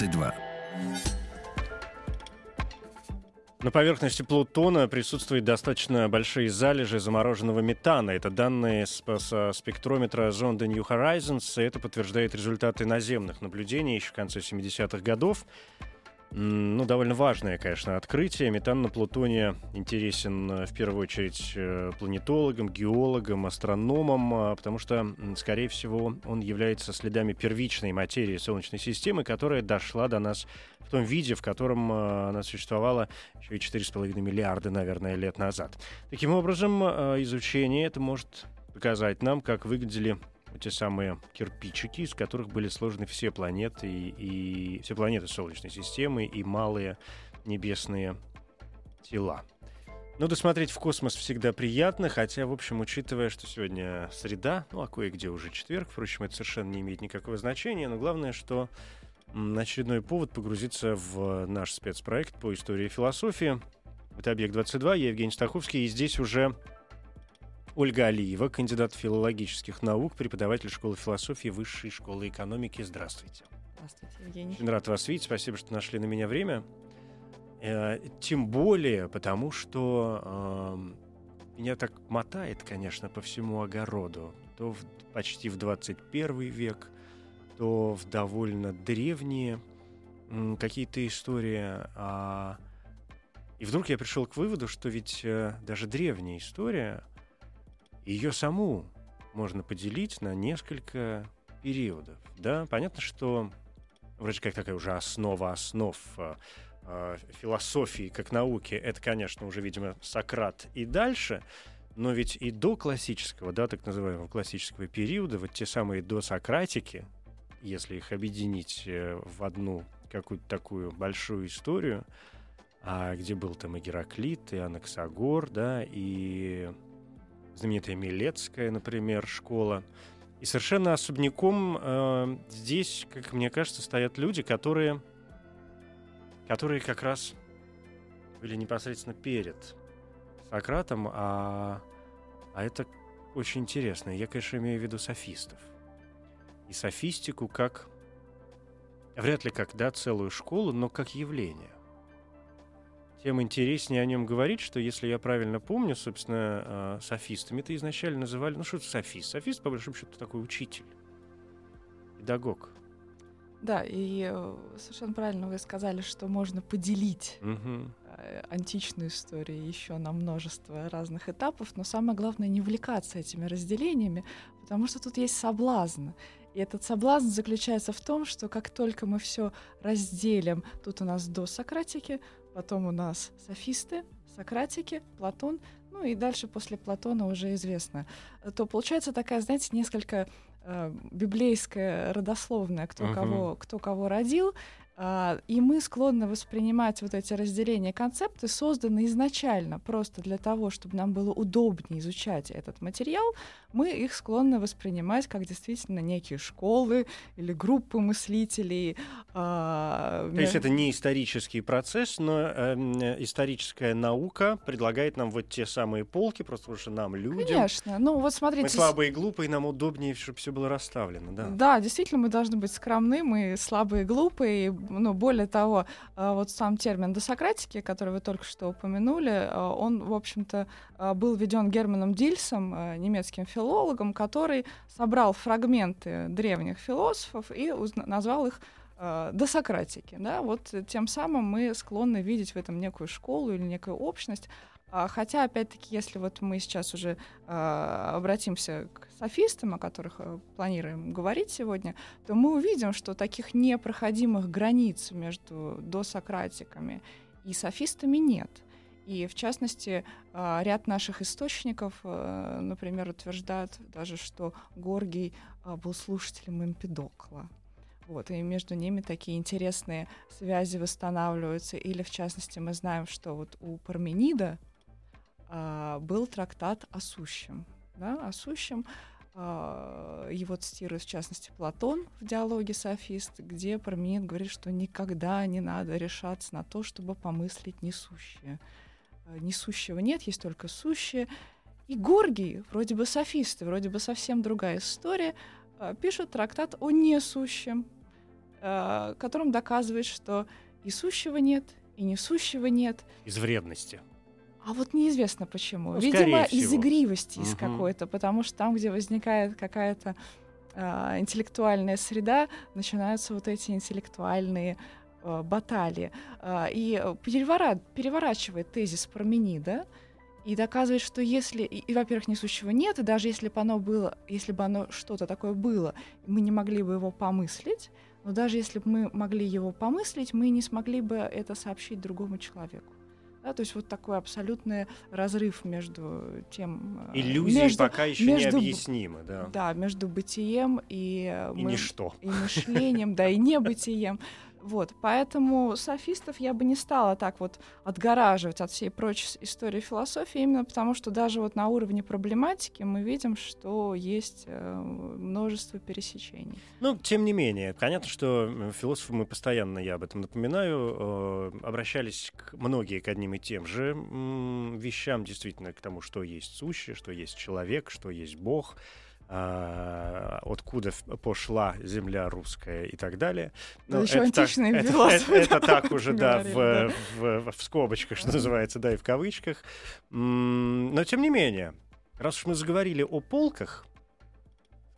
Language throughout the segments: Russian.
22. На поверхности Плутона присутствуют достаточно большие залежи замороженного метана. Это данные со спектрометра зонда New Horizons. И это подтверждает результаты наземных наблюдений еще в конце 70-х годов. Ну, довольно важное, конечно, открытие. Метан на Плутоне интересен э, в первую очередь э, планетологам, геологам, астрономам, а, потому что, скорее всего, он является следами первичной материи Солнечной системы, которая дошла до нас в том виде, в котором э, она существовала еще и 4,5 миллиарда, наверное, лет назад. Таким образом, э, изучение это может показать нам, как выглядели те самые кирпичики, из которых были сложены все планеты и, и все планеты Солнечной системы и малые небесные тела. Но досмотреть в космос всегда приятно, хотя, в общем, учитывая, что сегодня среда, ну а кое-где уже четверг, впрочем, это совершенно не имеет никакого значения, но главное, что очередной повод погрузиться в наш спецпроект по истории и философии. Это «Объект-22», я Евгений Стаховский, и здесь уже Ольга Алиева, кандидат филологических наук, преподаватель школы философии Высшей школы экономики. Здравствуйте. Здравствуйте, Евгений. Очень рад вас видеть. Спасибо, что нашли на меня время. Э, Тем более, потому что эм, меня так мотает, конечно, по всему огороду. То в- почти в 21 век, то в довольно древние м, какие-то истории. а, И вдруг я пришел к выводу, что ведь э, даже древняя история, ее саму можно поделить на несколько периодов. Да, понятно, что вроде как такая уже основа основ э, э, философии как науки, это, конечно, уже, видимо, Сократ и дальше, но ведь и до классического, да, так называемого классического периода, вот те самые досократики, если их объединить э, в одну какую-то такую большую историю, а где был там и Гераклит, и Анаксагор, да, и знаменитая Милецкая, например, школа. И совершенно особняком э, здесь, как мне кажется, стоят люди, которые, которые как раз были непосредственно перед Сократом, а, а это очень интересно. Я, конечно, имею в виду софистов. И софистику как, вряд ли как, да, целую школу, но как явление. Тем интереснее о нем говорить, что, если я правильно помню, собственно, э, софистами-то изначально называли... Ну, что это софист? Софист, по большому счету, такой учитель, педагог. Да, и э, совершенно правильно вы сказали, что можно поделить э, античную историю еще на множество разных этапов, но самое главное не увлекаться этими разделениями, потому что тут есть соблазн. И этот соблазн заключается в том, что как только мы все разделим, тут у нас до Сократики, потом у нас софисты, Сократики, Платон, ну и дальше после Платона уже известно, то получается такая, знаете, несколько э, библейская родословная, кто, Мгм. кого, кто кого родил, и мы склонны воспринимать вот эти разделения концепты, созданные изначально просто для того, чтобы нам было удобнее изучать этот материал, мы их склонны воспринимать как действительно некие школы или группы мыслителей. а, То есть это не исторический процесс, но эм, историческая наука предлагает нам вот те самые полки, просто потому что нам, людям, Конечно. Ну вот смотрите. мы слабые и глупые, нам удобнее, чтобы все было расставлено. Да. Да, действительно, мы должны быть скромны, мы слабые и глупые. Ну, более того, а, вот сам термин досократики, который вы только что упомянули, а, он, в общем-то, а, был введен Германом Дильсом, немецким филологом, который собрал фрагменты древних философов и назвал их досократики. Да? Вот э, тем самым мы склонны видеть в этом некую школу или некую общность. А, Хотя, опять-таки, если вот мы сейчас уже а, обратимся к софистам, о которых э, планируем говорить сегодня, то мы увидим, что таких непроходимых границ между досократиками и софистами нет. И, в частности, а, ряд наших источников, э, например, утверждают даже, что Горгий а, был слушателем Эмпидокла. Вот, и между ними такие интересные связи восстанавливаются. Или, в частности, мы знаем, что вот у Парменида был трактат о сущем. Да, о сущем. А, его цитирует, в частности, Платон в диалоге «Софист», где Парменид говорит, что никогда не надо решаться на то, чтобы помыслить несущее. А, несущего нет, есть только сущее. И Горгий, вроде бы софисты, вроде бы совсем другая история, а, пишет трактат о несущем, которым доказывает, что и сущего нет, и несущего нет. Из вредности. А вот неизвестно почему. Ну, Видимо, из игривости из Мгм. какой-то, потому что там, где возникает какая-то а, интеллектуальная среда, начинаются вот эти интеллектуальные а, баталии. А, и э, перевора- переворачивает тезис Парменида и доказывает, что если, и, и, во-первых, несущего нет, и даже если бы оно было, если бы оно что-то такое было, мы не могли бы его помыслить, но даже если бы мы могли его помыслить, мы не смогли бы это сообщить другому человеку. Да, то есть вот такой абсолютный разрыв между тем... э, Иллюзии между- пока еще между необъяснимы, да. Да, между бытием и, э, И мы- ничто. и мышлением, да, и небытием. Вот, поэтому софистов я бы не стала так вот отгораживать от всей прочей истории философии, именно потому что даже вот на уровне проблематики мы видим, что есть э, множество пересечений. Ну, тем не менее, понятно, что э, философы, мы постоянно, я об этом напоминаю, э, обращались к, многие к одним и тем же вещам, действительно, к тому, что есть сущее, что есть человек, что есть Бог, а, откуда пошла земля русская и так далее. Да Но еще это так- античные это- это- это так уже, да, в, в- в скобочках, что называется, да, и в кавычках. Но тем не менее, раз уж мы заговорили о полках,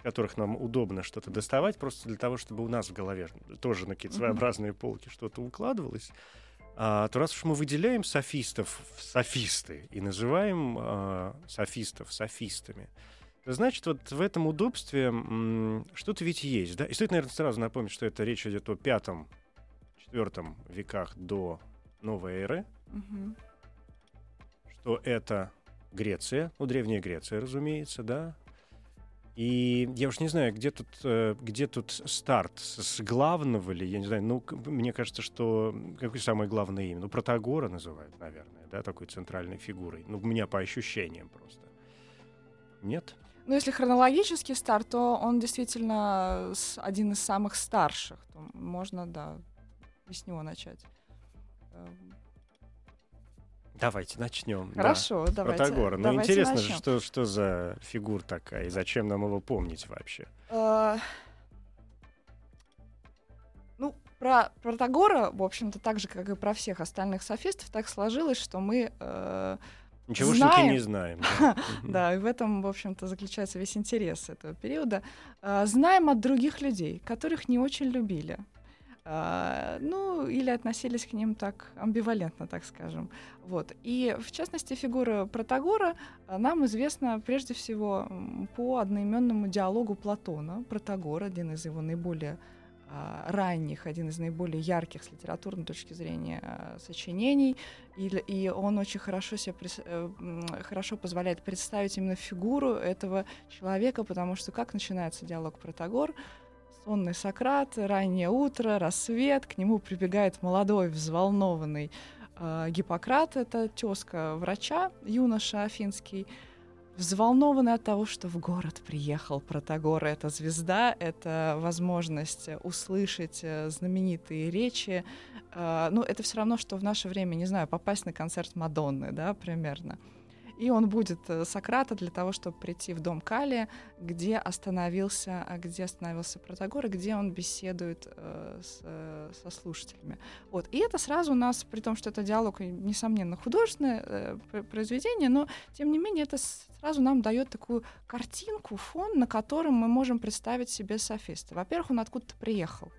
которых нам удобно что-то доставать, просто для того, чтобы у нас в голове тоже на какие-то своеобразные полки что-то укладывалось, а, то раз уж мы выделяем софистов в софисты и называем а, софистов софистами, значит, вот в этом удобстве что-то ведь есть, да? И стоит, наверное, сразу напомнить, что это речь идет о пятом, четвертом веках до новой эры, Мгм. что это Греция, ну, Древняя Греция, разумеется, да. И я уж не знаю, где тут, э, где тут старт, с главного ли, я не знаю, ну, мне кажется, что какое самое главное имя? Ну, Протагора называют, наверное, да, такой центральной фигурой. Ну, у меня по ощущениям просто. Нет? Ну, если хронологический старт, то он действительно один из самых старших. То можно, да, и с него начать. Эм, Давайте начнем. да. Хорошо, давайте. Протагора. Ну, давайте интересно же, начнем. что, что за фигура такая, и зачем нам его помнить вообще? Э, Ну, про Протагора, в общем-то, так же, как и про всех остальных софистов, так сложилось, что мы... э, Ничегошеньки Знаем. не знаем. да. Да, и в этом, в общем-то, заключается весь интерес этого периода. Э, Знаем от других людей, которых не очень любили. Э, Ну, или относились к ним так амбивалентно, так скажем. Вот. И, в частности, фигура Протагора э, нам известна прежде всего по одноименному диалогу Платона. Протагор, один из его наиболее а, ранних, один из наиболее ярких с литературной точки зрения а, сочинений, и, и он очень хорошо себе э, хорошо позволяет представить именно фигуру этого человека, потому что как начинается диалог Протагор? Сонный Сократ, раннее утро, рассвет, к нему прибегает молодой, взволнованный э, Гиппократ, это тезка врача, юноша афинский, взволнованный от того, что в город приехал Протагор. Это звезда, это возможность услышать э, знаменитые речи. Э, Ну, это все равно, что в наше время, не знаю, попасть на концерт Мадонны, да, примерно. И он будет э, Сократа для того, чтобы прийти в дом Калия, где остановился, а, где остановился Протагор, и где он беседует э, с, э, со слушателями. Вот. И это сразу у нас, при том, что это диалог, несомненно, художественное э, пр- произведение, но, тем не менее, это сразу нам дает такую картинку, фон, на котором мы можем представить себе софиста. Во-первых, он откуда-то приехал.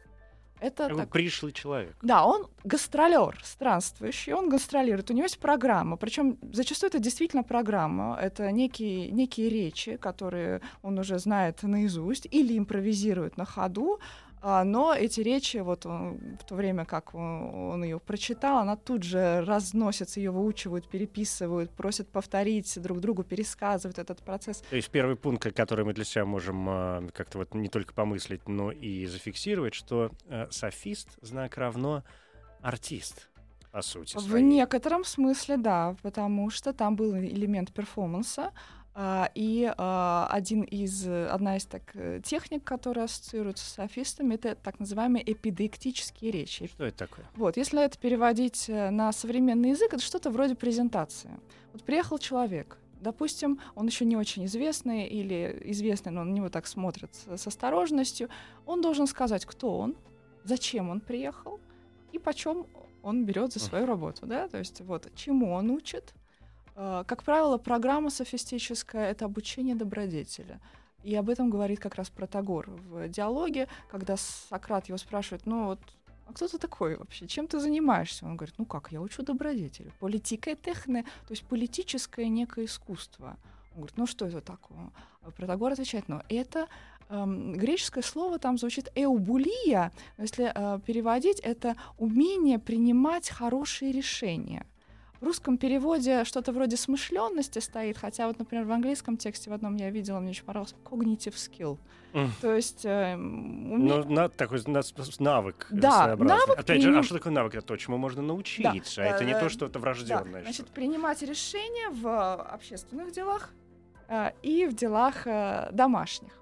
Это Такой так- пришлый человек. да, он гастролер, странствующий, он гастролирует. У него есть программа, причем зачастую это действительно программа. Это некие, некие речи, которые он уже знает наизусть или импровизирует на ходу. А, но эти речи, вот он, в то время как он, он ее прочитал, она тут же разносится, ее выучивают, переписывают, просят повторить друг другу, пересказывают этот процесс. То есть первый пункт, который мы для себя можем э, как-то вот не только помыслить, но и зафиксировать, что э, софист знак равно артист по сути. В своей. некотором смысле, да, потому что там был элемент перформанса, и а, один из, одна из так, э, техник, которая ассоциируется с софистами, это так называемые эпидектические речи. Что это такое? Вот, если это переводить э, на современный язык, это что-то вроде презентации. Вот приехал человек, допустим, он еще не очень известный или известный, но на него так смотрят с, осторожностью, он должен сказать, кто он, зачем он приехал и почем он берет за свою работу, да, то есть вот чему он учит, как правило, программа софистическая — это обучение добродетели. И об этом говорит как раз Протагор в диалоге, когда Сократ его спрашивает, ну вот, а кто ты такой вообще? Чем ты занимаешься? Он говорит, ну как, я учу добродетели. Политика техне, то есть политическое некое искусство. Он говорит, ну что это такое? Протагор отвечает, ну это эм, греческое слово там звучит эубулия, если э, переводить, это умение принимать хорошие решения. В русском переводе что-то вроде смышленности стоит, хотя вот, например, в английском тексте в одном я видела, мне очень понравился cognitive skill. Mm. То есть... Э, уме... Ну, на, такой на, навык Да, навык Опять приним... же, а что такое навык? Это то, чему можно научиться, да. а это не то, что это врожденное. Да. Значит, принимать решения в общественных делах э, и в делах э, домашних.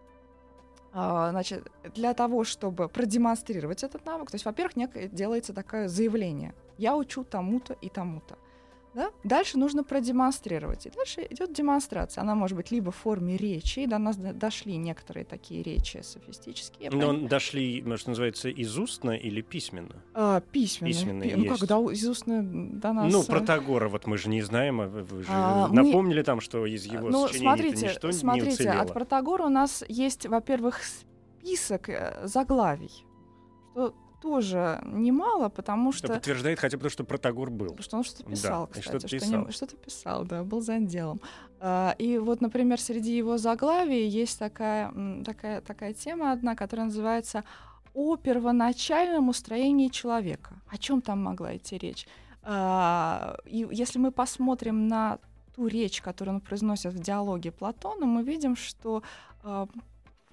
Uh, значит, для того, чтобы продемонстрировать этот навык, то есть, во-первых, некое делается такое заявление. Я учу тому-то и тому-то. Да? Дальше нужно продемонстрировать. И дальше идет демонстрация. Она может быть либо в форме речи, до нас дошли некоторые такие речи софистические. Но дошли, что называется, из устно или письменно? А, письменно. Письменно Пи- ну как, да, из устно до нас... Ну, Протагора вот мы же не знаем, а вы же а, напомнили мы... там, что из его ну, смотрите, ничто смотрите, не уцелело. от Протагора у нас есть, во-первых, список э, заглавий, что тоже немало, потому что... Это подтверждает хотя бы то, что Протагор был. Что он что-то писал, да, кстати. Что-то писал. Не... что-то писал, да, был за делом. А, и вот, например, среди его заглавий есть такая, такая, такая тема одна, которая называется «О первоначальном устроении человека». О чем там могла идти речь? А, и если мы посмотрим на ту речь, которую он произносит в диалоге Платона, мы видим, что а,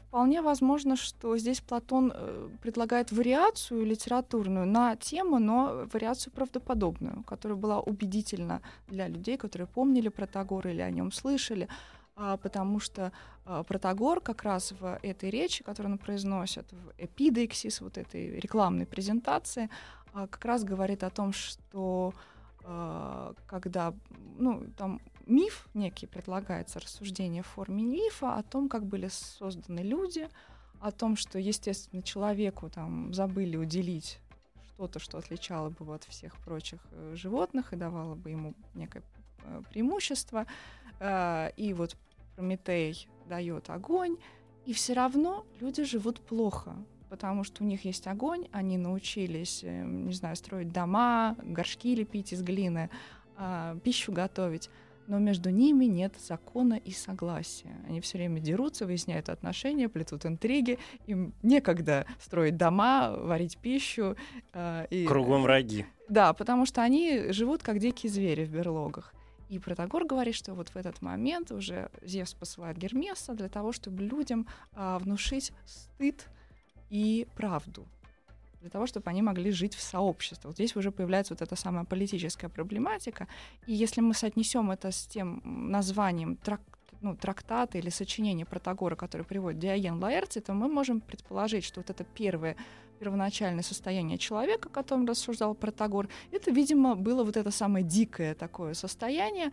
Вполне возможно, что здесь Платон э, предлагает вариацию литературную на тему, но вариацию правдоподобную, которая была убедительна для людей, которые помнили Протагора или о нем слышали, а, потому что а, Протагор как раз в этой речи, которую он произносит, в эпидексис, вот этой рекламной презентации, а, как раз говорит о том, что когда ну, там миф некий предлагается, рассуждение в форме мифа о том, как были созданы люди, о том, что, естественно, человеку там забыли уделить что-то, что отличало бы его от всех прочих э, животных и давало бы ему некое э, преимущество. Э, и вот Прометей дает огонь, и все равно люди живут плохо, потому что у них есть огонь, они научились, не знаю, строить дома, горшки лепить из глины, пищу готовить но между ними нет закона и согласия. Они все время дерутся, выясняют отношения, плетут интриги, им некогда строить дома, варить пищу. Э, и... Кругом враги. Да, потому что они живут как дикие звери в берлогах. И Протагор говорит, что вот в этот момент уже Зевс посылает Гермеса для того, чтобы людям э, внушить стыд и правду для того, чтобы они могли жить в сообществе. Вот здесь уже появляется вот эта самая политическая проблематика. И если мы соотнесем это с тем названием трак, ну, трактата или сочинения Протагора, который приводит Диоген Лаэрти, то мы можем предположить, что вот это первое первоначальное состояние человека, о котором рассуждал Протагор, это, видимо, было вот это самое дикое такое состояние,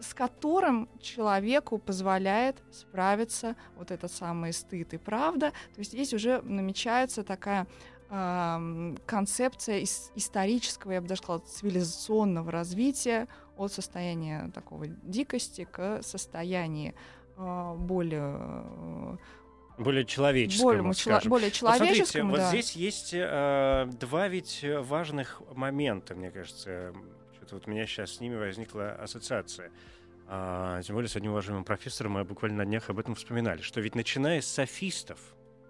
с которым человеку позволяет справиться вот этот самый стыд и правда. То есть здесь уже намечается такая концепция исторического, я бы даже сказала, цивилизационного развития от состояния такого дикости к состоянию а, более э, более человеческому, более, скажем. более человеческому, вот, смотрите, да. вот здесь есть э, два ведь важных момента, мне кажется. Что-то вот у меня сейчас с ними возникла ассоциация. А, тем более с одним уважаемым профессором мы буквально на днях об этом вспоминали, что ведь начиная с софистов,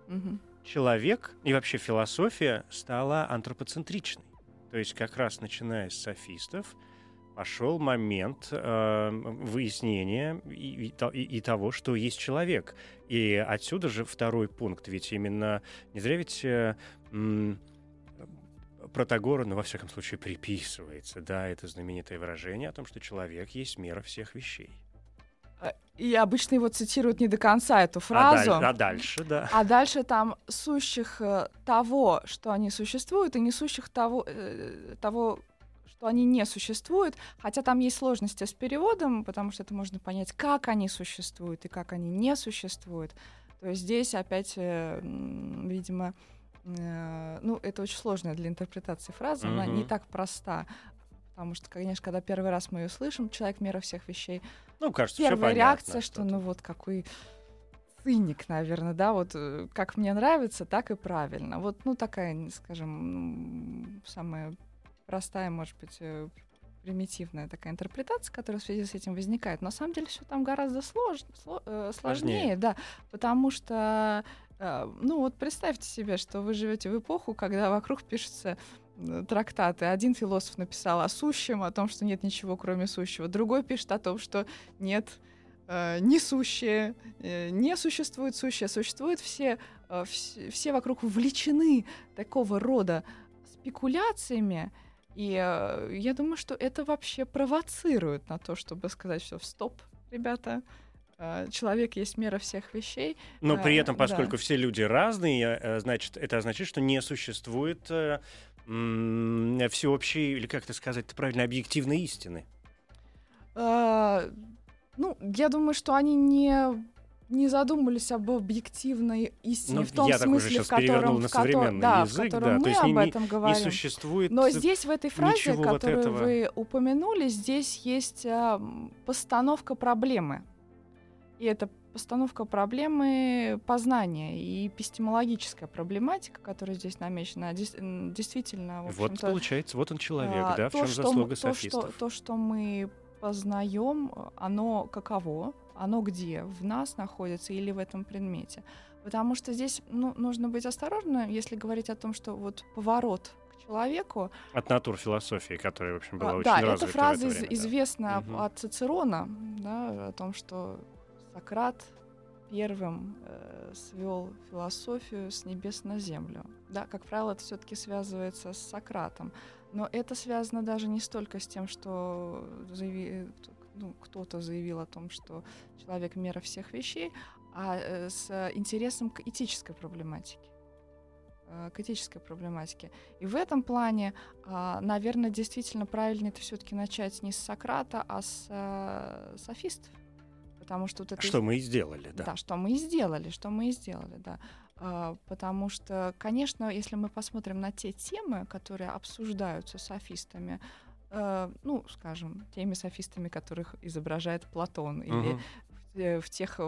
угу человек и вообще философия стала антропоцентричной. То есть как раз начиная с софистов пошел момент э, выяснения и, и, и того, что есть человек. И отсюда же второй пункт, ведь именно не зря ведь э, м, Протагору, ну, во всяком случае, приписывается, да, это знаменитое выражение о том, что человек есть мера всех вещей. И обычно его цитируют не до конца эту фразу. А, даль, а дальше, да. А дальше там сущих э, того, что они существуют, и несущих того, э, того, что они не существуют. Хотя там есть сложности с переводом, потому что это можно понять, как они существуют и как они не существуют. То есть здесь опять, э, видимо, Э, ну, это очень сложная для интерпретации фраза, mm-hmm. она не так проста. Потому что, конечно, когда первый раз мы ее слышим, человек мера всех вещей. Ну, кажется, первая понятно, реакция, что, что ну вот какой циник, наверное, да, вот э, как мне нравится, так и правильно. Вот, ну, такая, скажем, самая простая, может быть, э, примитивная такая интерпретация, которая в связи с этим возникает. На самом деле все там гораздо слож, сло, э, сложнее, сложнее, да, потому что ну вот представьте себе, что вы живете в эпоху, когда вокруг пишутся трактаты. Один философ написал о сущем, о том, что нет ничего, кроме сущего. Другой пишет о том, что нет э, несущее, э, не существует сущее. Существуют все, э, все, все вокруг увлечены такого рода спекуляциями. И э, я думаю, что это вообще провоцирует на то, чтобы сказать, что стоп, ребята, а, человек есть мера всех вещей. Но при а, этом, поскольку да. все люди разные, э, значит, это означает, что не существует э, всеобщей, или как это сказать, правильно, объективной истины. А, ну, я думаю, что они не не задумывались об объективной истине ну, в том я смысле, в котором, в современный да, язык, в котором да, мы об не, этом говорим. Не существует Но здесь в этой фразе, которую вот этого... вы упомянули, здесь есть а, постановка проблемы. И это постановка проблемы познания и эпистемологическая проблематика, которая здесь намечена, действительно... вот получается, вот он человек, а, да, в чем заслуга мы, софистов. То что, то, что мы познаем, оно каково, оно где, в нас находится или в этом предмете. Потому что здесь ну, нужно быть осторожным, если говорить о том, что вот поворот к человеку... От натур философии, которая, в общем, была а, очень да, эта фраза время, из, известна угу. от Цицерона, да, о том, что Сократ первым э, свел философию с небес на землю. Да, как правило, это все-таки связывается с Сократом. Но это связано даже не столько с тем, что заяви, ну, кто-то заявил о том, что человек мера всех вещей, а э, с интересом к этической проблематике э, к этической проблематике. И в этом плане, э, наверное, действительно правильно это все-таки начать не с Сократа, а с э, софистов. Потому что вот это... Что мы и сделали, да. Да, что мы и сделали, что мы и сделали, да. А, потому что, конечно, если мы посмотрим на те темы, которые обсуждаются софистами, э, ну, скажем, теми софистами, которых изображает Платон, uh-huh. или в, тех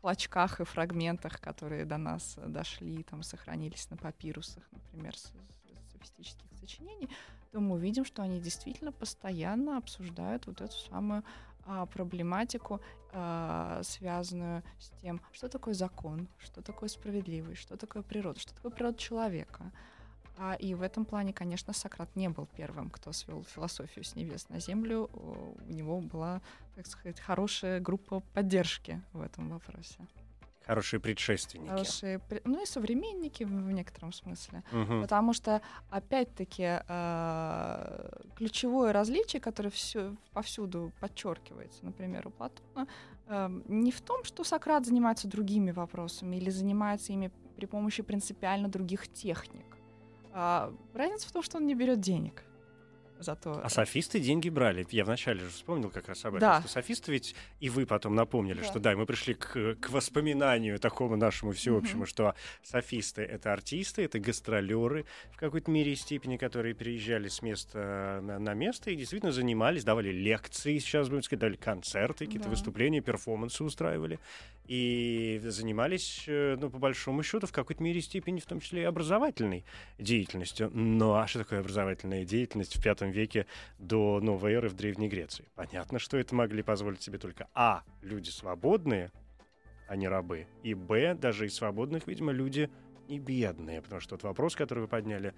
клочках и фрагментах, которые до нас дошли, там сохранились на папирусах, например, с, с софистических сочинений, то мы увидим, что они действительно постоянно обсуждают вот эту самую а, проблематику, а, связанную с тем, что такое закон, что такое справедливость, что такое природа, что такое природа человека. А, и в этом плане, конечно, Сократ не был первым, кто свел философию с небес на землю. У него была, так сказать, хорошая группа поддержки в этом вопросе. Хорошие предшественники. Хорошие, ну и современники в, некотором смысле. Угу. Потому что, опять-таки, э, ключевое различие, которое все, повсюду подчеркивается, например, у Платона, э, не в том, что Сократ занимается другими вопросами или занимается ими при помощи принципиально других техник. А разница в том, что он не берет денег зато... А софисты деньги брали. Я вначале же вспомнил как раз об этом, да. что софисты ведь, и вы потом напомнили, да. что да, мы пришли к, к воспоминанию такому нашему всеобщему, mm-hmm. что софисты — это артисты, это гастролеры в какой-то мере и степени, которые переезжали с места на, на место и действительно занимались, давали лекции, сейчас будем сказать, давали концерты, какие-то да. выступления, перформансы устраивали и занимались, э, ну, по большому счету, в какой-то мере степени, в том числе и образовательной деятельностью. Ну, а что такое образовательная деятельность в V веке до новой эры в Древней Греции? Понятно, что это могли позволить себе только А. Люди свободные, а не рабы, и Б. Даже и свободных, видимо, люди не бедные, потому что тот вопрос, который вы подняли,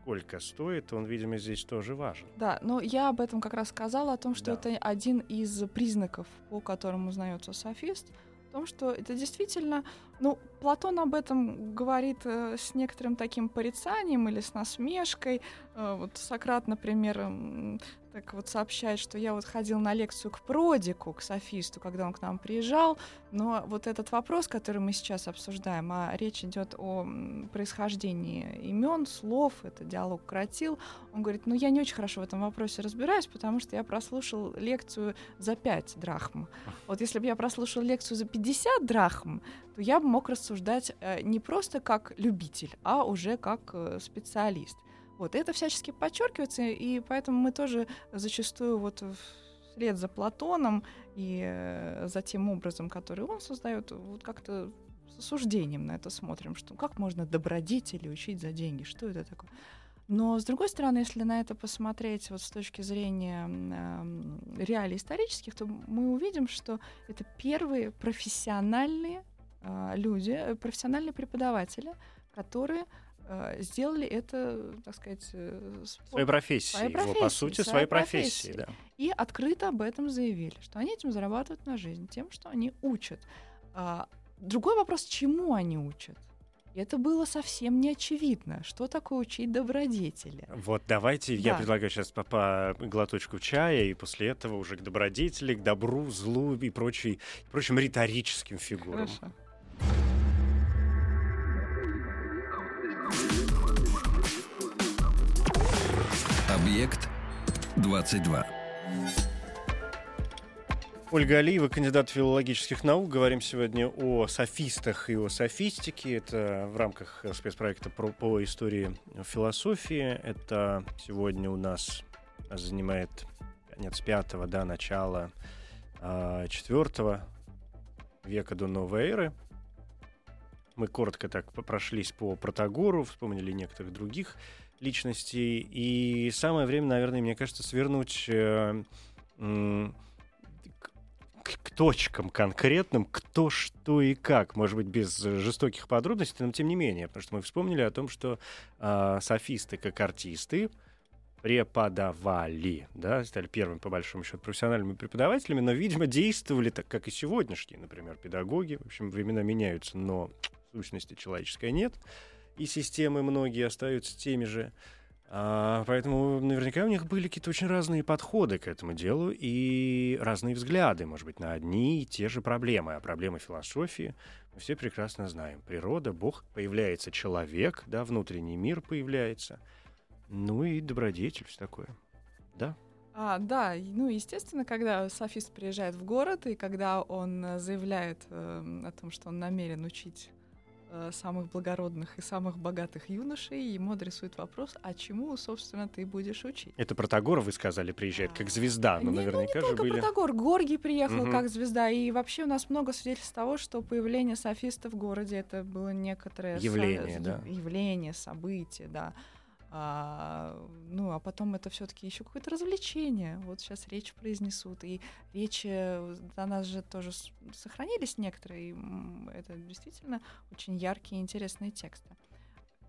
сколько стоит, он, видимо, здесь тоже важен. Да, но я об этом как раз сказала, о том, что Да. это один из признаков, по которым узнается софист, в том, что это действительно, ну, Платон об этом говорит э, с некоторым таким порицанием или с насмешкой. Э, вот Сократ, например, м, так вот сообщает, что я вот ходил на лекцию к Продику, к софисту, когда он к нам приезжал, но вот этот вопрос, который мы сейчас обсуждаем, а речь идет о происхождении имен, слов, это диалог кротил, он говорит, ну я не очень хорошо в этом вопросе разбираюсь, потому что я прослушал лекцию за 5 драхм. Вот если бы я прослушал лекцию за 50 драхм, то я бы мог рассуждать э, не просто как любитель, а уже как э, специалист. Вот это всячески подчеркивается, и поэтому мы тоже зачастую вот вслед за Платоном и э, за тем образом, который он создает, вот как-то с осуждением на это смотрим, что как можно добродетели учить за деньги, что это такое. Но, с другой стороны, если на это посмотреть вот с точки зрения э, реалий исторических, то мы увидим, что это первые профессиональные э, люди, профессиональные преподаватели, которые сделали это, так сказать, э, Своей профессии, Своей его, по сути, своей своей профессии, профессии. да. и открыто об этом заявили, что они этим зарабатывают на жизнь, тем, что они учат. А, другой вопрос, чему они учат? Это было совсем не очевидно, что такое учить добродетели. Вот давайте, я Да. предлагаю сейчас по, по глоточку чая, и после этого уже к добродетели, к добру, злу и прочей, прочим риторическим фигурам. Хорошо. Объект 22. Ольга Алиева, кандидат филологических наук. Говорим сегодня о софистах и о софистике. Это в рамках спецпроекта про, по истории философии. Это сегодня у нас занимает конец пятого, да, начало а, четвертого века до новой эры. Мы коротко так прошлись по Протагору, вспомнили некоторых других личностей. И самое время, наверное, мне кажется, свернуть э, м, к, к точкам конкретным, кто, что и как. Может быть, без э, жестоких подробностей, но тем не менее. Потому что мы вспомнили о том, что а, софисты как артисты преподавали, да, стали первыми, по большому счету, профессиональными преподавателями, но, видимо, действовали так, как и сегодняшние, например, педагоги. В общем, времена меняются, но сущности человеческой нет. И системы многие остаются теми же. А, поэтому наверняка у них были какие-то очень разные подходы к этому делу и разные взгляды, может быть, на одни и те же проблемы. А проблемы философии мы все прекрасно знаем. Природа, Бог, появляется человек, да, внутренний мир появляется. Ну и добродетель, все такое. Да? А, да, ну, естественно, когда софист приезжает в город, и когда он э, заявляет э, о том, что он намерен учить самых благородных и самых богатых юношей, ему адресует вопрос, а чему, собственно, ты будешь учить? Это Протагора, вы сказали, приезжает как звезда, но Не, наверняка ну, не же только были... Протагор, Горгий приехал Мгм. как звезда, и вообще у нас много свидетельств того, что появление софиста в городе это было некоторое со- Явление, да. явление, событие, да. А, ну, а потом это все-таки еще какое-то развлечение. Вот сейчас речь произнесут, и речи до нас же тоже сохранились некоторые. и, Это действительно очень яркие и интересные тексты,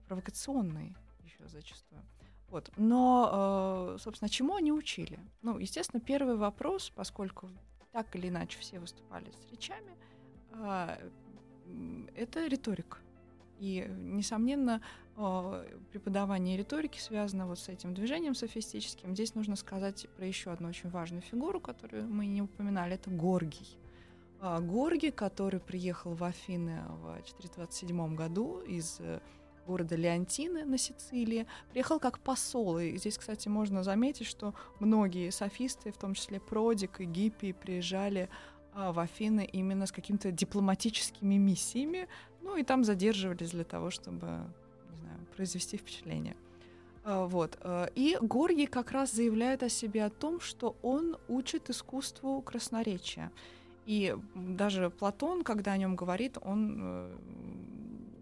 провокационные еще зачастую. Вот. Но, э, собственно, чему они учили? Ну, естественно, первый вопрос, поскольку так или иначе все выступали с речами, а, это риторика. И, э, несомненно, э, преподавание риторики связано вот с этим движением софистическим. Здесь нужно сказать про еще одну очень важную фигуру, которую мы не упоминали, это Горгий. А, Горгий, который приехал в Афины в 427 году из э, города Леонтины на Сицилии, приехал как посол. И здесь, кстати, можно заметить, что многие софисты, в том числе Продик и Гиппий, приезжали в Афины именно с какими-то дипломатическими миссиями, ну и там задерживались для того, чтобы, не знаю, произвести впечатление. А, Вот. э, И Горгий как раз заявляет о себе о том, что он учит искусству красноречия. И даже Платон, когда о нем говорит, он э,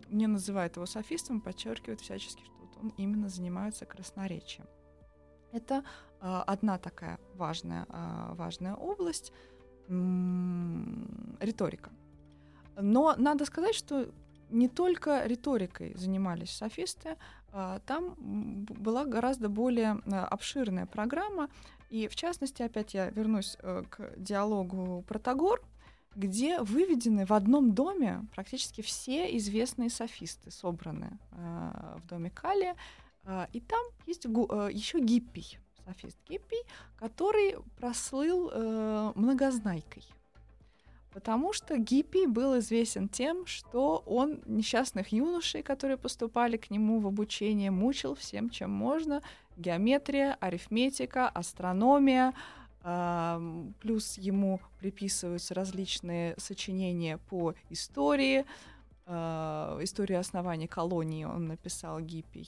не называет его софистом, подчеркивает всячески, что вот он именно занимается красноречием. Это э, одна такая важная, важная область риторика. Но надо сказать, что не только риторикой занимались софисты, а, там была гораздо более а, обширная программа. И в частности, опять я вернусь э, к диалогу Протагор, где выведены в одном доме практически все известные софисты, собраны в доме Калия. И там есть э, еще Гиппий, софист Гиппий, который прослыл э, многознайкой. Потому что Гиппий был известен тем, что он несчастных юношей, которые поступали к нему в обучение, мучил всем, чем можно. Геометрия, арифметика, астрономия, э, плюс ему приписываются различные сочинения по истории, э, историю основания колонии он написал Гиппий.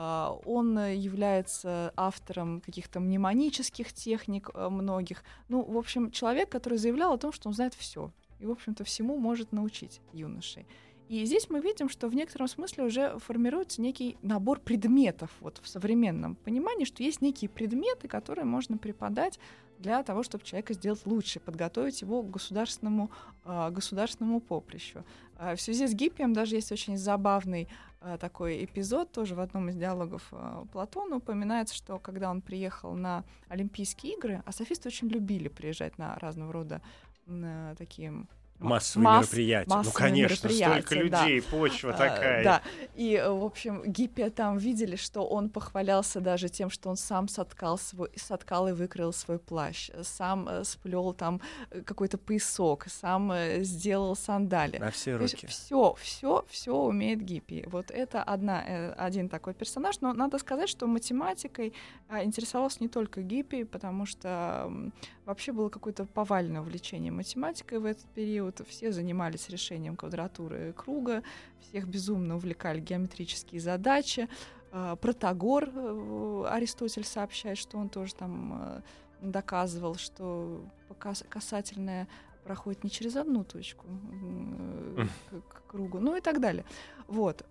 Он является автором каких-то мнемонических техник э, многих. Ну, в общем, человек, который заявлял о том, что он знает все и, в общем-то, всему может научить юношей. И здесь мы видим, что в некотором смысле уже формируется некий набор предметов вот в современном понимании, что есть некие предметы, которые можно преподать для того, чтобы человека сделать лучше, подготовить его к государственному, э, государственному поприщу. Э, в связи с Гиппием даже есть очень забавный э, такой эпизод, тоже в одном из диалогов Платона упоминается, что когда он приехал на Олимпийские игры, а софисты очень любили приезжать на разного рода э, такие Массовые Масс, мероприятия. Ну, конечно, столько людей, да. почва а, такая. Да. И, э, в общем, Гиппия там видели, что он похвалялся даже тем, что он сам соткал, свой, соткал и выкрыл свой плащ, сам э, сплел там э, какой-то поясок, сам сделал сандали. На все руки. Все, все, все умеет Гиппи. Вот это одна, один такой персонаж. Но надо сказать, что математикой а, интересовался не только Гиппи, потому что вообще было какое-то повальное увлечение математикой в этот период. Все занимались решением квадратуры круга, всех безумно увлекали геометрические задачи. А, Протагор, э, Аристотель сообщает, что он тоже там э, доказывал, что касательное проходит не через одну точку э, к, кругу, ну и так далее. Вот.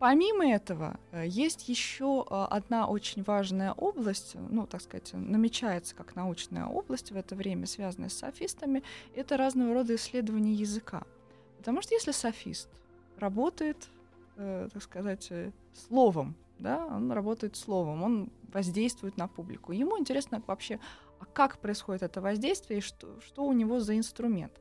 Помимо этого, э, есть еще э, одна очень важная область, ну, так сказать, намечается как научная область в это время, связанная с софистами, это разного рода исследования языка. Потому что если софист работает, э, так сказать, словом, да, он работает словом, он воздействует на публику. Ему интересно вообще, а как происходит это воздействие и что, что у него за инструмент.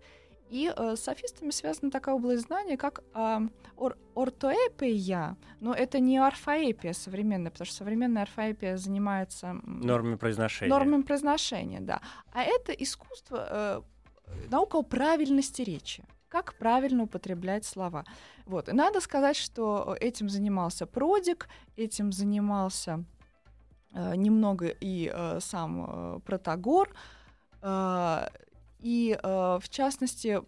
И э, с софистами связана такая область знания, как э, ор ортоэпия, но это не орфоэпия современная, потому что современная орфоэпия занимается... Нормами произношения. Нормами произношения, да. А это искусство, э, наука о правильности речи как правильно употреблять слова. Вот. И надо сказать, что этим занимался Продик, этим занимался э, немного и э, сам э, Протагор. Э, и, э, в частности,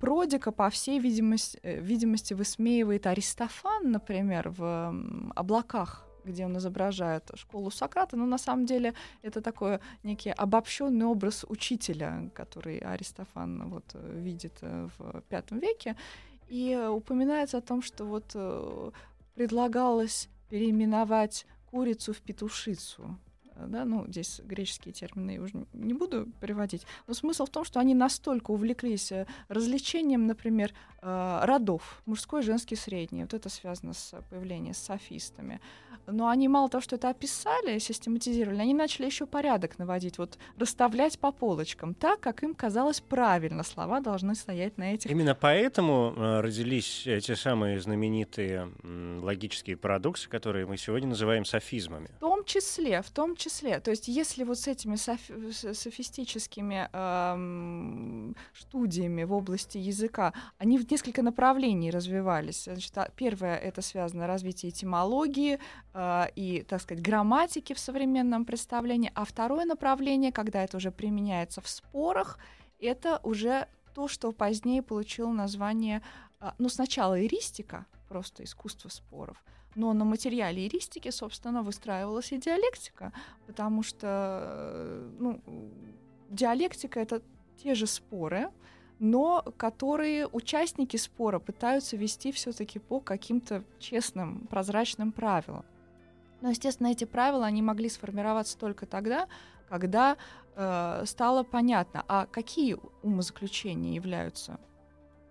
Продика, по всей видимости, э, видимости, высмеивает Аристофан, например, в «Облаках», где он изображает школу Сократа, но на самом деле это такой некий обобщенный образ учителя, который Аристофан вот, э, видит в V веке. И упоминается о том, что вот предлагалось переименовать курицу в петушицу да, ну, здесь греческие термины я уже не буду переводить, но смысл в том, что они настолько увлеклись э, развлечением, например, э, родов, мужской, женский, средний, вот это связано с появлением с софистами, но они мало того, что это описали, систематизировали, они начали еще порядок наводить, вот расставлять по полочкам, так, как им казалось правильно, слова должны стоять на этих... Именно поэтому э, родились эти самые знаменитые логические парадоксы, которые мы сегодня называем софизмами. В том числе, в том числе, то есть если вот с этими софи- софистическими эм, студиями в области языка, они в несколько направлений развивались. Значит, а, первое это связано развитие этимологии, э, и, так сказать, грамматики в современном представлении. А второе направление, когда это уже применяется в спорах, это уже то, что позднее получило название, э, ну, сначала эристика, просто искусство споров, но на материале эристики, собственно, выстраивалась и диалектика, потому что, э, ну, диалектика — это те же споры, но которые участники спора пытаются вести все-таки по каким-то честным, прозрачным правилам. Но, естественно, эти правила, они могли сформироваться только тогда, когда э, стало понятно, а какие умозаключения являются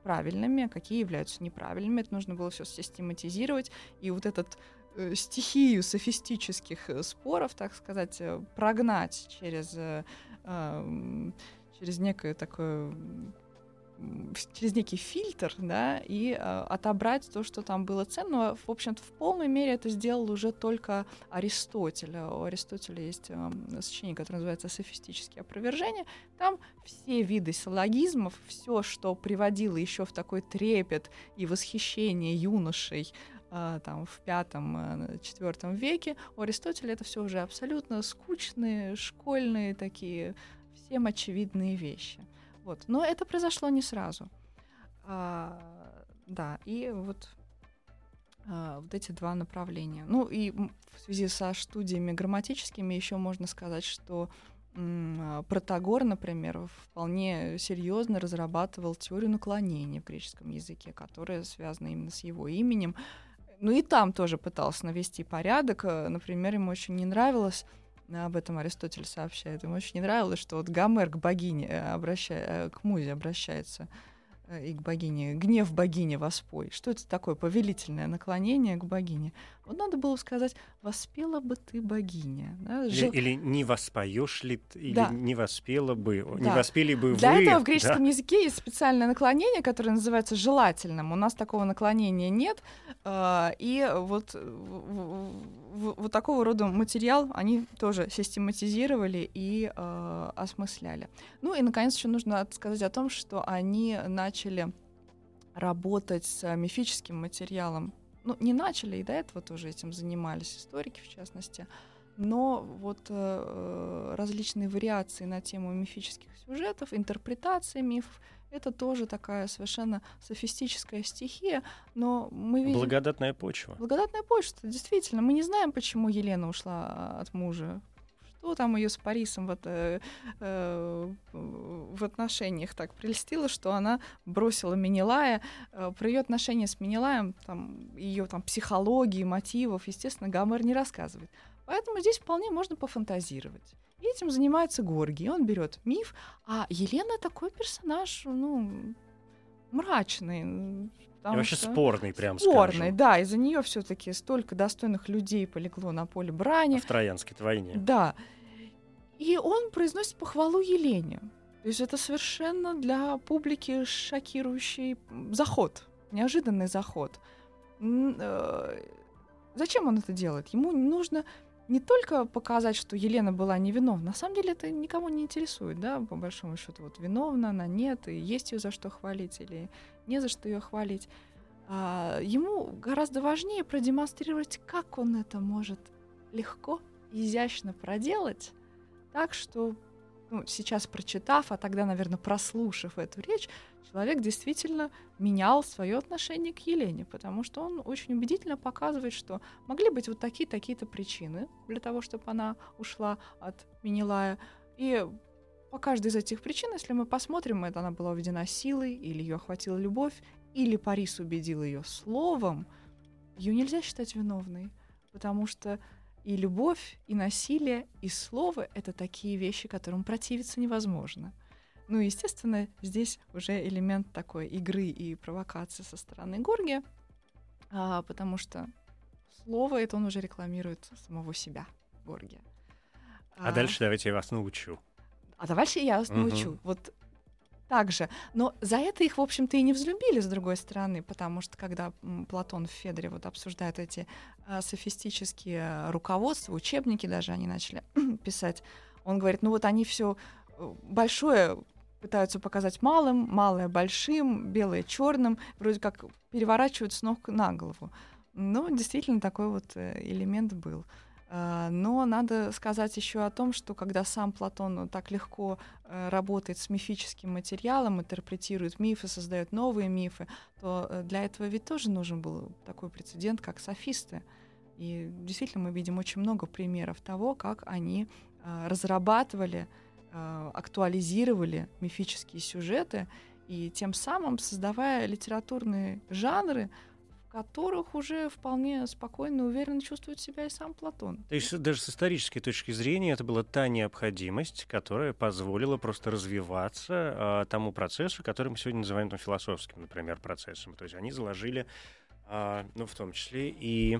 правильными, а какие являются неправильными. Это нужно было все систематизировать. И вот этот э, стихию софистических э, споров, так сказать, э, прогнать через, э, э, через некое такое через некий фильтр, да, и э, отобрать то, что там было ценного. В общем-то, в полной мере это сделал уже только Аристотель. У Аристотеля есть э, сочинение, которое называется «Софистические опровержения». Там все виды силлогизмов, все, что приводило еще в такой трепет и восхищение юношей э, там, в пятом-четвертом веке, у Аристотеля это все уже абсолютно скучные, школьные такие, всем очевидные вещи. Вот. Но это произошло не сразу. А, да, и вот а, вот эти два направления. Ну и в связи со студиями грамматическими еще можно сказать, что м, Протагор, например, вполне серьезно разрабатывал теорию наклонения в греческом языке, которая связана именно с его именем. Ну и там тоже пытался навести порядок. Э, например, ему очень не нравилось об этом Аристотель сообщает. Ему очень не нравилось, что вот Гомер к богине э, обращает, э, к музе обращается э, и к богине. Гнев богини воспой. Что это такое? Повелительное наклонение к богине. Вот надо было сказать, воспела бы ты богиня. Да? Или, или не воспоешь ли, или да. не воспела бы, Да. не воспели бы Для вы. этого в греческом да? языке есть специальное наклонение, которое называется желательным. У нас такого наклонения нет. э, И вот, в- вот такого рода материал они тоже систематизировали и э, осмысляли. Ну и, наконец, еще нужно сказать о том, что они начали работать с мифическим материалом. Ну, не начали, и до этого тоже этим занимались историки, в частности. Но вот э, различные вариации на тему мифических сюжетов, интерпретация мифов, это тоже такая совершенно софистическая стихия, но мы видим... Благодатная почва. Благодатная почта, действительно. Мы не знаем, почему Елена ушла а, от мужа. Что там ее с Парисом вот, э, э, в отношениях так прельстило, что она бросила Менелая. Э, про ее отношения с Менелаем, там, ее там, психологии, мотивов, естественно, Гомер не рассказывает. Поэтому здесь вполне можно пофантазировать. И этим занимается Горгий. Он берет миф, а Елена такой персонаж, ну, мрачный. И вообще что- спорный, прям Спорный, скажем. да, из-за нее все-таки столько достойных людей полегло на поле брани. В Троянской войне. Да. И он произносит похвалу Елене. То есть это совершенно для публики шокирующий заход, неожиданный заход. Э, Зачем он это делает? Ему нужно не только показать, что Елена была невиновна. На самом деле это никого не интересует, да, по большому счету. Вот виновна она, нет, и есть ее за что хвалить или не за что ее хвалить. А, ему гораздо важнее продемонстрировать, как он это может легко, изящно проделать, так что ну, сейчас прочитав, а тогда, наверное, прослушав эту речь, человек действительно менял свое отношение к Елене, потому что он очень убедительно показывает, что могли быть вот такие-такие-то причины для того, чтобы она ушла от Минилая. И по каждой из этих причин, если мы посмотрим, это она была уведена силой, или ее охватила любовь, или Парис убедил ее словом, ее нельзя считать виновной, потому что и любовь, и насилие, и слово — это такие вещи, которым противиться невозможно. Ну, естественно, здесь уже элемент такой игры и провокации со стороны Горгия, а, потому что слово это он уже рекламирует самого себя, Горгия. А дальше давайте я вас научу. А дальше я вас Мгм. научу. Вот так же. Но за это их, в общем-то, и не взлюбили, с другой стороны, потому что когда Платон в Федоре вот обсуждает эти а, софистические руководства, учебники даже они начали писать, он говорит, ну вот они все большое пытаются показать малым, малое большим, белое черным, вроде как переворачивают с ног на голову. Ну, действительно, такой вот э, элемент был. А, Но надо сказать еще о том, что когда сам Платон так легко э, работает с мифическим материалом, интерпретирует мифы, создает новые мифы, то э, для этого ведь тоже нужен был такой прецедент, как софисты. И действительно мы видим очень много примеров того, как они э, разрабатывали, актуализировали мифические сюжеты и тем самым создавая литературные жанры, в которых уже вполне спокойно и уверенно чувствует себя и сам Платон. То есть даже с исторической точки зрения это была та необходимость, которая позволила просто развиваться э, тому процессу, который мы сегодня называем там, философским, например, процессом. То есть они заложили, э, ну, в том числе и,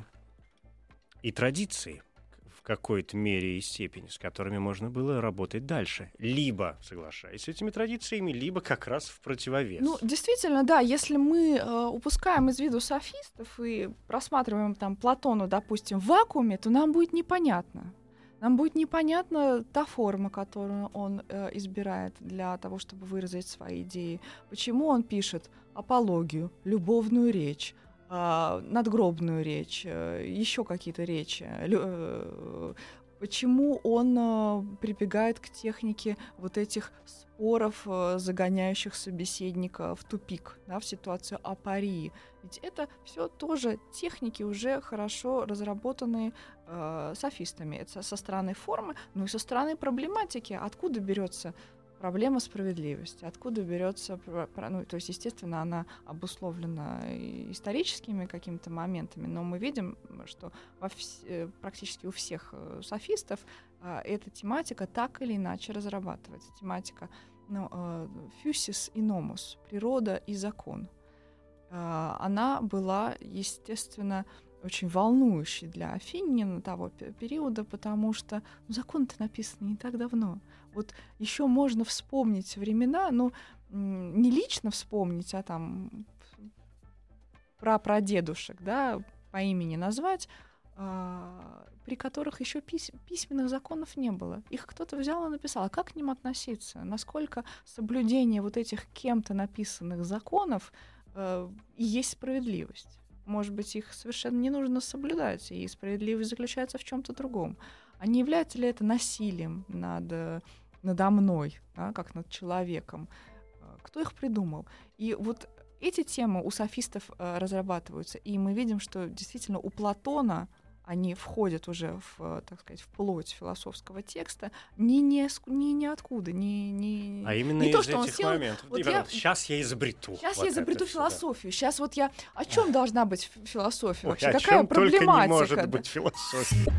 и традиции, какой-то мере и степени, с которыми можно было работать дальше. Либо соглашаясь с этими традициями, либо как раз в противовес. Ну, действительно, да, если мы э, упускаем из виду софистов и просматриваем там Платону, допустим, в вакууме, то нам будет непонятно. Нам будет непонятна та форма, которую он э, избирает для того, чтобы выразить свои идеи. Почему он пишет апологию, любовную речь, надгробную речь, э, еще какие-то речи. Э, почему он э, прибегает к технике вот этих споров, загоняющих собеседника в тупик, да, в ситуацию апарии? Ведь это все тоже техники уже хорошо разработанные э, софистами. Это со стороны формы, ну и со стороны проблематики. Откуда берется проблема справедливости. Откуда берется, ну, то есть, естественно, она обусловлена историческими какими-то моментами, но мы видим, что во вс- э, практически у всех э, софистов а, эта тематика так или иначе разрабатывается. Тематика ну, фюсис и номус, природа и закон. А, она была, естественно, очень волнующей для Афинина того периода, потому что ну, закон-то написан не так давно. Вот еще можно вспомнить времена, ну, не лично вспомнить, а там про прадедушек, да, по имени назвать, а, при которых еще пись письменных законов не было. Их кто-то взял и написал. А как к ним относиться? Насколько соблюдение вот этих кем-то написанных законов э, и есть справедливость? Может быть, их совершенно не нужно соблюдать, и справедливость заключается в чем-то другом. А не является ли это насилием над надо мной, да, как над человеком. Э, кто их придумал? И вот эти темы у софистов э, разрабатываются, и мы видим, что действительно у Платона они входят уже в, э, так сказать, в плоть философского текста, ни, ни, ни ниоткуда, ни, ни, а именно не из то, что этих он сел, моментов. Вот я, я, сейчас я изобрету. Сейчас вот я изобрету философию. Да. Сейчас вот я... О чем должна быть философия Ой, вообще? Какая проблематика? Только не может да? быть философия.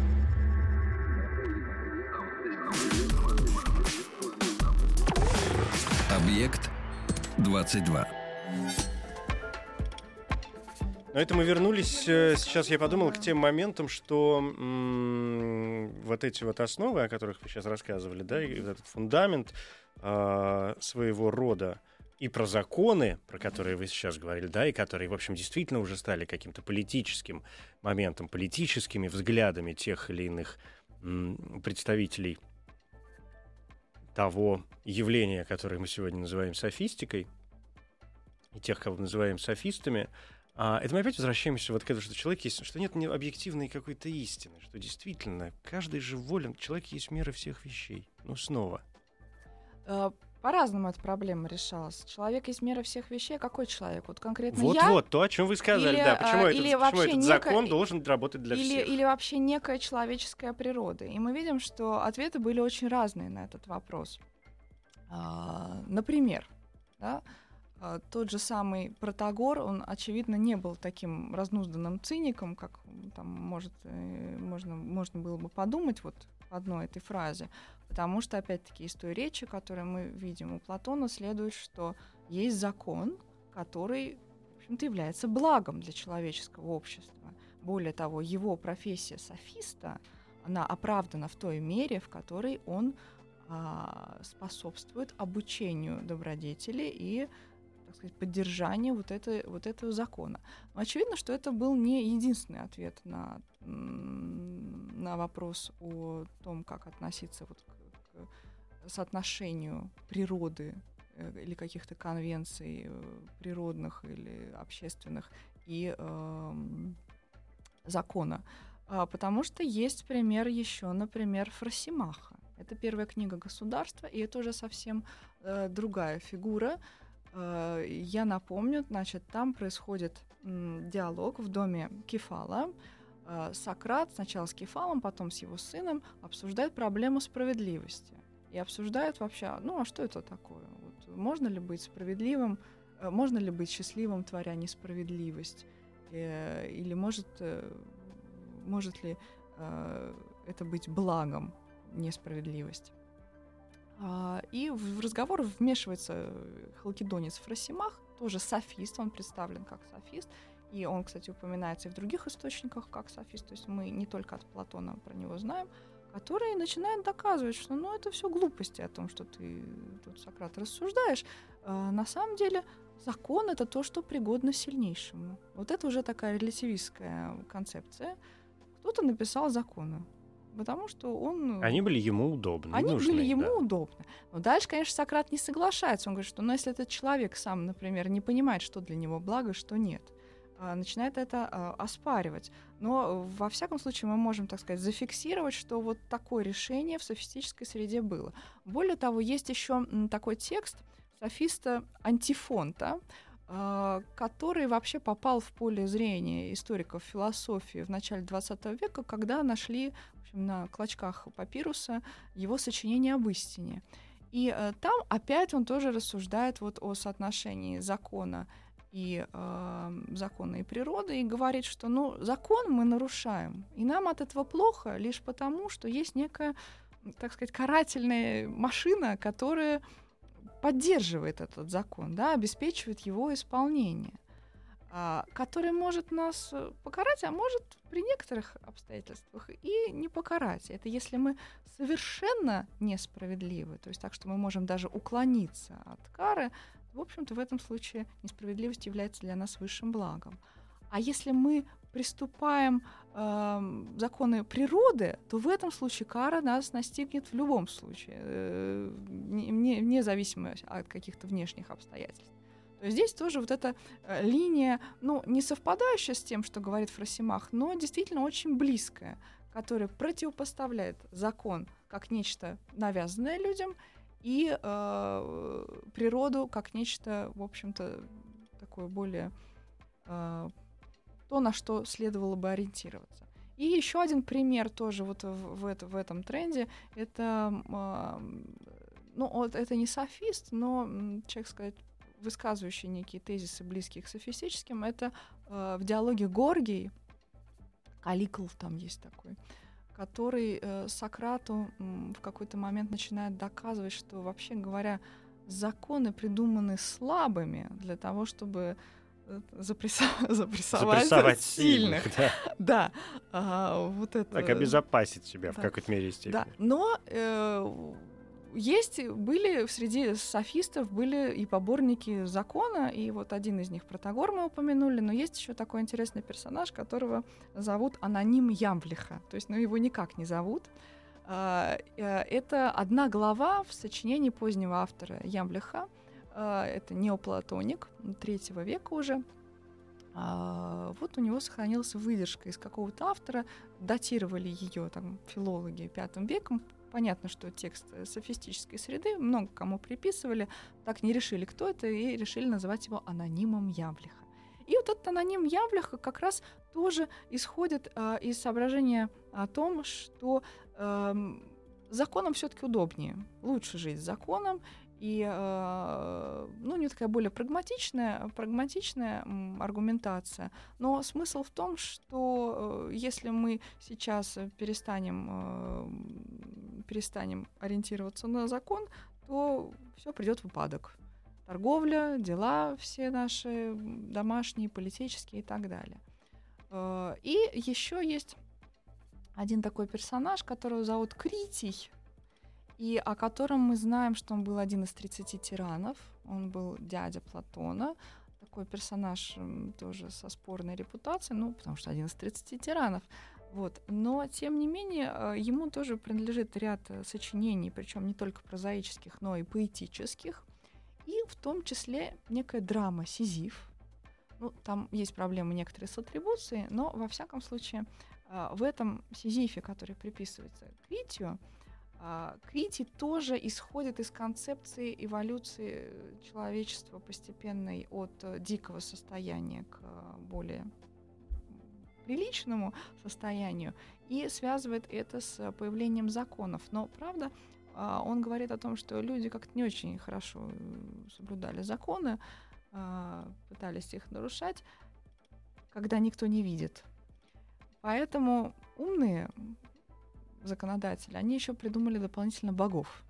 Объект 22. Но это мы вернулись, э, сейчас я подумал, к тем моментам, что м- вот эти вот основы, о которых вы сейчас рассказывали, да, и вот этот фундамент э, своего рода, и про законы, про которые вы сейчас говорили, да, и которые, в общем, действительно уже стали каким-то политическим моментом, политическими взглядами тех или иных м- представителей того явления, которое мы сегодня называем софистикой, и тех, кого называем софистами, а, это мы опять возвращаемся вот к этому, что человек есть, что нет объективной какой-то истины, что действительно каждый же волен, человек есть мера всех вещей. Ну, снова. По-разному эта проблема решалась. Человек есть мера всех вещей. Какой человек? Вот конкретно вот, я? Вот, то, о чем вы сказали, или, да. Почему, а, этот, или почему вообще этот некая, закон должен работать для или, всех? Или вообще некая человеческая природа. И мы видим, что ответы были очень разные на этот вопрос. А, например, да, а, тот же самый Протагор, он, очевидно, не был таким разнузданным циником, как там может, э, можно, можно было бы подумать вот одной этой фразе. Потому что, опять-таки, из той речи, которую мы видим у Платона, следует, что есть закон, который, в общем-то, является благом для человеческого общества. Более того, его профессия софиста, она оправдана в той мере, в которой он а, способствует обучению добродетели и так сказать, поддержанию вот, это, вот этого закона. Но очевидно, что это был не единственный ответ на, на вопрос о том, как относиться вот соотношению природы э, или каких-то конвенций э, природных или общественных и э, закона. А, потому что есть пример еще, например, Фросимаха. Это первая книга государства, и это уже совсем э, другая фигура. Э, я напомню, значит, там происходит м, диалог в доме Кефала. Э, Сократ сначала с Кефалом, потом с его сыном обсуждает проблему справедливости. И обсуждают вообще, ну а что это такое? Вот, можно ли быть справедливым, э, можно ли быть счастливым, творя несправедливость? Или, или может, может ли это быть благом несправедливость? А, и в разговор вмешивается халкидонец Фросимах, тоже софист, он представлен как софист, и он, кстати, упоминается и в других источниках как софист, то есть мы не только от Платона про него знаем, который начинает доказывать, что ну это все глупости о том, что ты тут, Сократ, рассуждаешь. А, на самом деле закон — это то, что пригодно сильнейшему. Вот это уже такая релятивистская концепция. Кто-то написал законы, потому что он... Они были ему удобны. Они нужны, были ему да. удобны. Но дальше, конечно, Сократ не соглашается. Он говорит, что ну, если этот человек сам, например, не понимает, что для него благо, что нет, начинает это а, оспаривать. Но во всяком случае мы можем, так сказать, зафиксировать, что вот такое решение в софистической среде было. Более того, есть еще такой текст софиста Антифонта, а, который вообще попал в поле зрения историков философии в начале XX века, когда нашли в общем, на клочках папируса его сочинение об истине. И э, там опять он тоже рассуждает вот о соотношении закона и э, закона и природы и говорит, что ну закон мы нарушаем, и нам от этого плохо лишь потому, что есть некая, так сказать, карательная машина, которая поддерживает этот закон, да, обеспечивает его исполнение, а, который может нас э, покарать, а может при некоторых обстоятельствах и не покарать. Это если мы совершенно несправедливы, то есть так, что мы можем даже уклониться от кары, в общем-то, в этом случае несправедливость является для нас высшим благом. А если мы приступаем э, законы природы, то в этом случае кара нас настигнет в любом случае, э, не, вне зависимости от каких-то внешних обстоятельств. То есть здесь тоже вот эта э, линия, ну, не совпадающая с тем, что говорит Фросимах, но действительно очень близкая, которая противопоставляет закон как нечто навязанное людям и э, природу как нечто, в общем-то, такое более э, то, на что следовало бы ориентироваться. И еще один пример тоже вот в, в, это, в этом тренде, это, э, ну, вот это не софист, но, человек сказать, высказывающий некие тезисы, близкие к софистическим, это э, в диалоге Горгий, Каликл там есть такой, который э, Сократу э, в какой-то момент начинает доказывать, что, вообще говоря, законы придуманы слабыми для того, чтобы запрессовать, запрессовать сильных. сильных да. да. А, вот это. Так обезопасить себя да. в какой-то мере степени. Да. Но э, есть, были среди софистов, были и поборники закона, и вот один из них Протагор мы упомянули, но есть еще такой интересный персонаж, которого зовут Аноним Ямблиха. То есть, ну, его никак не зовут. А, э, это одна глава в сочинении позднего автора Ямблиха, а, это неоплатоник третьего века уже. А, вот у него сохранилась выдержка из какого-то автора, датировали ее там филологи пятым веком. Понятно, что текст софистической среды, много кому приписывали, так не решили, кто это, и решили называть его анонимом Явлиха. И вот этот аноним Явлиха как раз тоже исходит э, из соображения о том, что э, законом все-таки удобнее, лучше жить с законом, и э, ну, у нее такая более прагматичная, прагматичная аргументация. Но смысл в том, что э, если мы сейчас перестанем, э, перестанем ориентироваться на закон, то все придет в упадок. Торговля, дела все наши домашние, политические и так далее. И еще есть один такой персонаж, которого зовут Критий и о котором мы знаем, что он был один из 30 тиранов, он был дядя Платона, такой персонаж тоже со спорной репутацией, ну, потому что один из 30 тиранов. Вот. Но, тем не менее, э, ему тоже принадлежит ряд э, сочинений, причем не только прозаических, но и поэтических, и в том числе некая драма «Сизиф». Ну, там есть проблемы некоторые с атрибуцией, но, во всяком случае, э, в этом Сизифе, который приписывается Критию, а, Крити тоже исходит из концепции эволюции человечества постепенной от э, дикого состояния к э, более приличному состоянию и связывает это с появлением законов. Но, правда, а, он говорит о том, что люди как-то не очень хорошо э, соблюдали законы, а, пытались их нарушать. когда никто не видит. Поэтому умные законодатели, они еще придумали дополнительно богов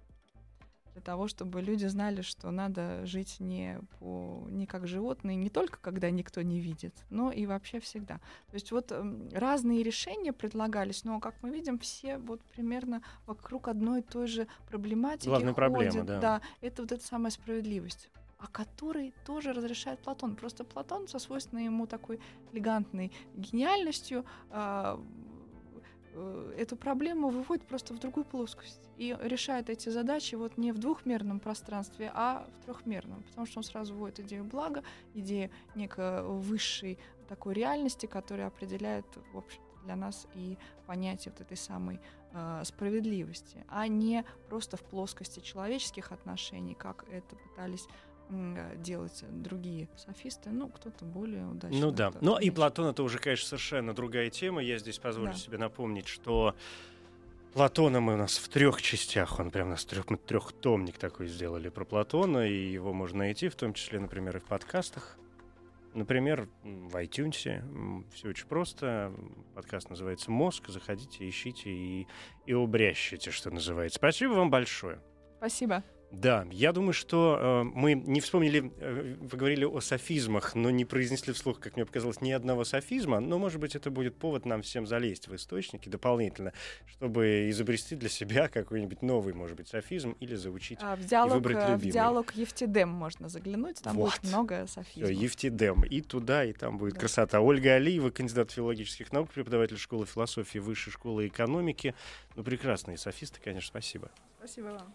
для того, чтобы люди знали, что надо жить не, по, не как животные, не только когда никто не видит, но и вообще всегда. То есть вот эм, разные решения предлагались, но, как мы видим, все вот примерно вокруг одной и той же проблематики Главная ходят. проблема, да. да. Это вот эта самая справедливость о которой тоже разрешает Платон. Просто Платон со свойственной ему такой элегантной гениальностью э, э, эту проблему выводит просто в другую плоскость и решает эти задачи вот не в двухмерном пространстве, а в трехмерном, потому что он сразу вводит идею блага, идею некой высшей такой реальности, которая определяет, в общем для нас и понятие вот этой самой э, справедливости, а не просто в плоскости человеческих отношений, как это пытались делать другие софисты, ну, кто-то более удачно. Ну да. Но и Платон это уже, конечно, совершенно другая тема. Я здесь позволю да. себе напомнить, что Платона мы у нас в трех частях, он прям у нас трех, мы трехтомник такой сделали про Платона, и его можно найти, в том числе, например, и в подкастах. Например, в iTunes. Все очень просто. Подкаст называется «Мозг». Заходите, ищите и, и обрящите, что называется. Спасибо вам большое. Спасибо. Да, я думаю, что э, мы не вспомнили, э, вы говорили о софизмах, но не произнесли вслух, как мне показалось, ни одного софизма, но, может быть, это будет повод нам всем залезть в источники дополнительно, чтобы изобрести для себя какой-нибудь новый, может быть, софизм или заучить а, в диалог, и выбрать э, любимый. В диалог Ефтидем можно заглянуть, там вот. будет много софизмов. Все, Ефтидем, и туда, и там будет да. красота. Ольга Алиева, кандидат филологических наук, преподаватель школы философии Высшей школы экономики. Ну, прекрасные софисты, конечно, спасибо. Спасибо вам.